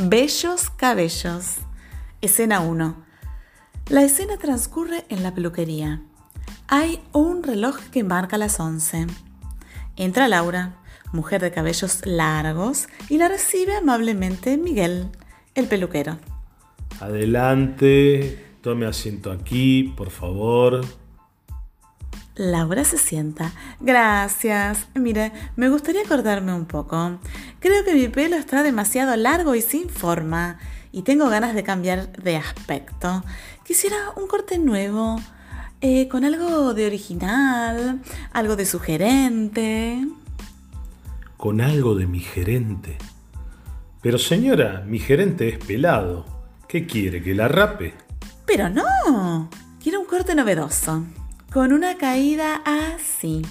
Bellos cabellos. Escena 1. La escena transcurre en la peluquería. Hay un reloj que marca las 11. Entra Laura, mujer de cabellos largos, y la recibe amablemente Miguel, el peluquero. Adelante, tome asiento aquí, por favor. Laura se sienta. Gracias. Mire, me gustaría cortarme un poco. Creo que mi pelo está demasiado largo y sin forma. Y tengo ganas de cambiar de aspecto. Quisiera un corte nuevo. eh, con algo de original, algo de sugerente. Con algo de mi gerente. Pero señora, mi gerente es pelado. ¿Qué quiere? ¿Que la rape? Pero no. Quiero un corte novedoso. Con una caída así.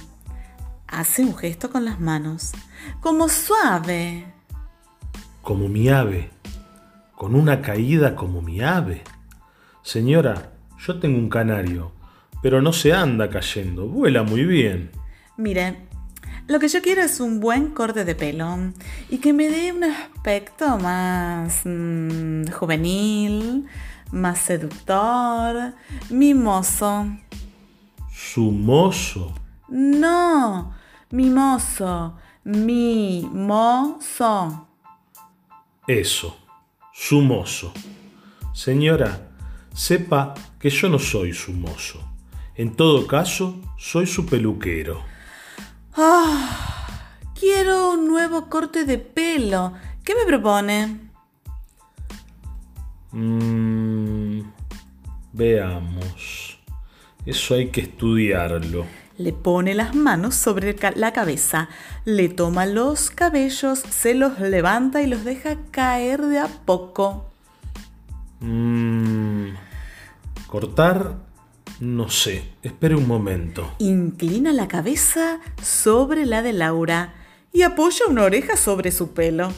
Hace un gesto con las manos. Como suave. Como mi ave. Con una caída como mi ave. Señora, yo tengo un canario, pero no se anda cayendo, vuela muy bien. Mire, lo que yo quiero es un buen corte de pelo y que me dé un aspecto más mm, juvenil, más seductor, mimoso. Su mozo. No, mimoso, mimoso. Eso, su mozo. Señora, sepa que yo no soy su mozo. En todo caso, soy su peluquero. Ah, quiero un nuevo corte de pelo. ¿Qué me propone? Mm, veamos. Eso hay que estudiarlo. Le pone las manos sobre la cabeza, le toma los cabellos, se los levanta y los deja caer de a poco. Mm, cortar, no sé. Espere un momento. Inclina la cabeza sobre la de Laura y apoya una oreja sobre su pelo.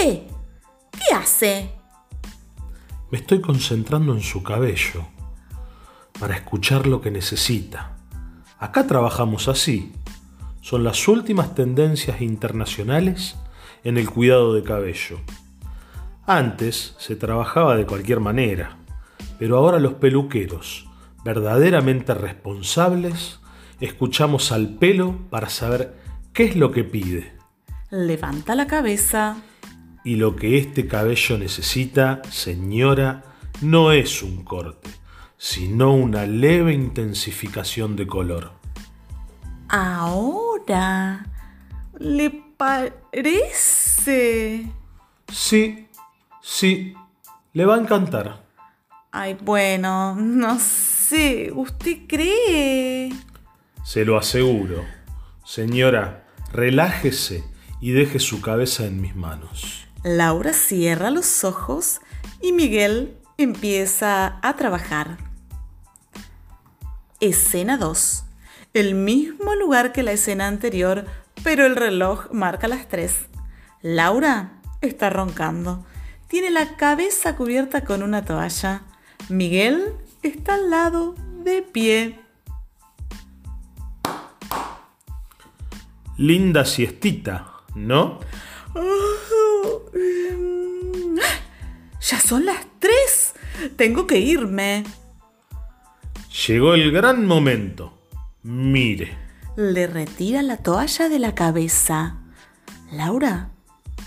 ¡Eh! ¿Qué hace? Me estoy concentrando en su cabello para escuchar lo que necesita. Acá trabajamos así. Son las últimas tendencias internacionales en el cuidado de cabello. Antes se trabajaba de cualquier manera, pero ahora los peluqueros, verdaderamente responsables, escuchamos al pelo para saber qué es lo que pide. Levanta la cabeza. Y lo que este cabello necesita, señora, no es un corte, sino una leve intensificación de color. Ahora. ¿Le parece? Sí, sí, le va a encantar. Ay, bueno, no sé. ¿Usted cree? Se lo aseguro. Señora, relájese y deje su cabeza en mis manos. Laura cierra los ojos y Miguel empieza a trabajar. Escena 2. El mismo lugar que la escena anterior, pero el reloj marca las 3. Laura está roncando. Tiene la cabeza cubierta con una toalla. Miguel está al lado de pie. Linda siestita, ¿no? Oh, mm, Ya son las 3. Tengo que irme. Llegó el gran momento. Mire, Le retira la toalla de la cabeza. Laura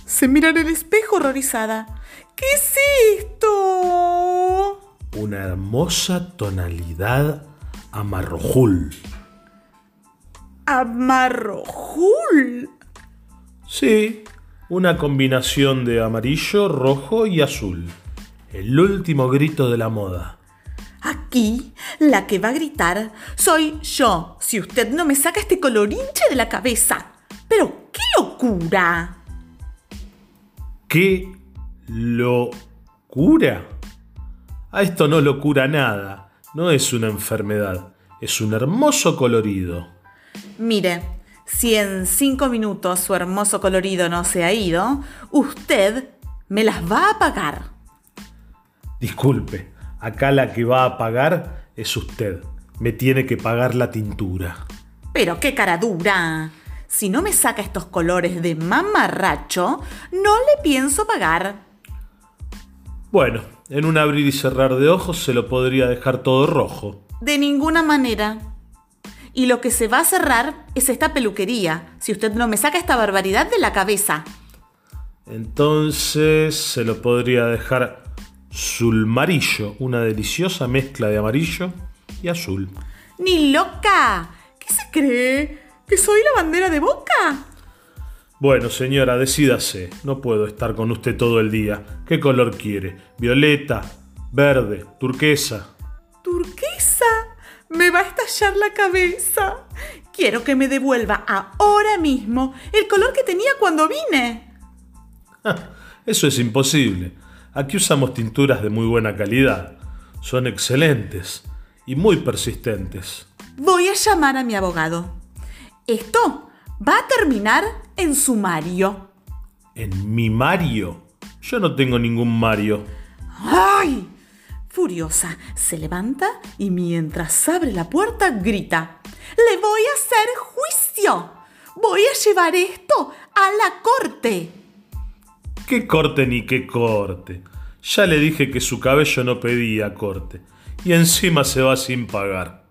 se mira en el espejo horrorizada. ¿Qué es esto? una hermosa tonalidad amarrojul. Amarrojul. Sí, una combinación de amarillo, rojo y azul. El último grito de la moda. Aquí la que va a gritar soy yo, si usted no me saca este colorinche de la cabeza. Pero qué locura. ¿Qué locura? A esto no lo cura nada. No es una enfermedad. Es un hermoso colorido. Mire, si en cinco minutos su hermoso colorido no se ha ido, usted me las va a pagar. Disculpe, acá la que va a pagar es usted. Me tiene que pagar la tintura. Pero qué cara dura. Si no me saca estos colores de mamarracho, no le pienso pagar. Bueno, en un abrir y cerrar de ojos se lo podría dejar todo rojo. De ninguna manera. Y lo que se va a cerrar es esta peluquería, si usted no me saca esta barbaridad de la cabeza. Entonces se lo podría dejar sulmarillo, una deliciosa mezcla de amarillo y azul. ¡Ni loca! ¿Qué se cree? ¿Que soy la bandera de boca? Bueno, señora, decídase. No puedo estar con usted todo el día. ¿Qué color quiere? ¿Violeta? ¿Verde? ¿Turquesa? ¿Turquesa? Me va a estallar la cabeza. Quiero que me devuelva ahora mismo el color que tenía cuando vine. Eso es imposible. Aquí usamos tinturas de muy buena calidad. Son excelentes y muy persistentes. Voy a llamar a mi abogado. Esto va a terminar en sumario. ¿En mi Mario? Yo no tengo ningún Mario. ¡Ay! Furiosa, se levanta y mientras abre la puerta grita. ¡Le voy a hacer juicio! ¡Voy a llevar esto a la corte! ¿Qué corte ni qué corte? Ya le dije que su cabello no pedía corte. Y encima se va sin pagar.